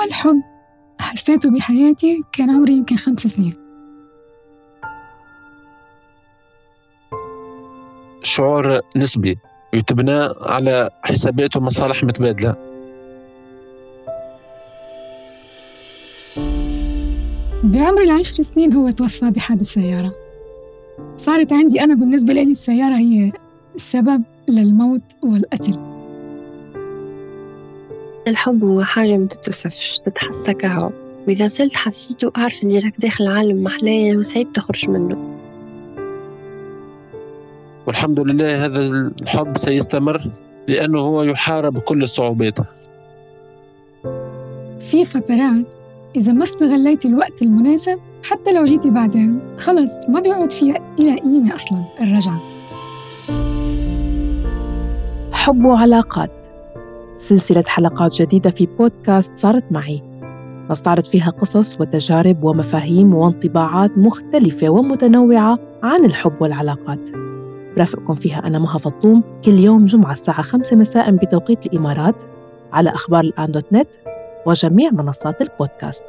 أول حب حسيته بحياتي كان عمري يمكن خمس سنين. شعور نسبي يتبنى على حسابات ومصالح متبادلة. بعمر العشر سنين هو توفى بحادث سيارة. صارت عندي أنا بالنسبة لي السيارة هي السبب للموت والقتل. الحب هو حاجة ما تتوصفش تتحسى كهو وإذا وصلت حسيته أعرف إني راك داخل عالم محلايا وصعيب تخرج منه. والحمد لله هذا الحب سيستمر لأنه هو يحارب كل الصعوبات. في فترات إذا ما استغليت الوقت المناسب حتى لو جيتي بعدين خلص ما بيقعد فيها إلى قيمة أصلا الرجعة. حب وعلاقات سلسلة حلقات جديدة في بودكاست صارت معي. نستعرض فيها قصص وتجارب ومفاهيم وانطباعات مختلفة ومتنوعة عن الحب والعلاقات. برافقكم فيها أنا مها فطوم كل يوم جمعة الساعة 5 مساء بتوقيت الإمارات على أخبار الآن دوت نت وجميع منصات البودكاست.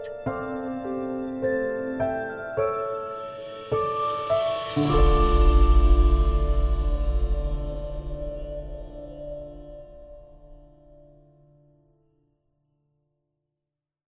thank you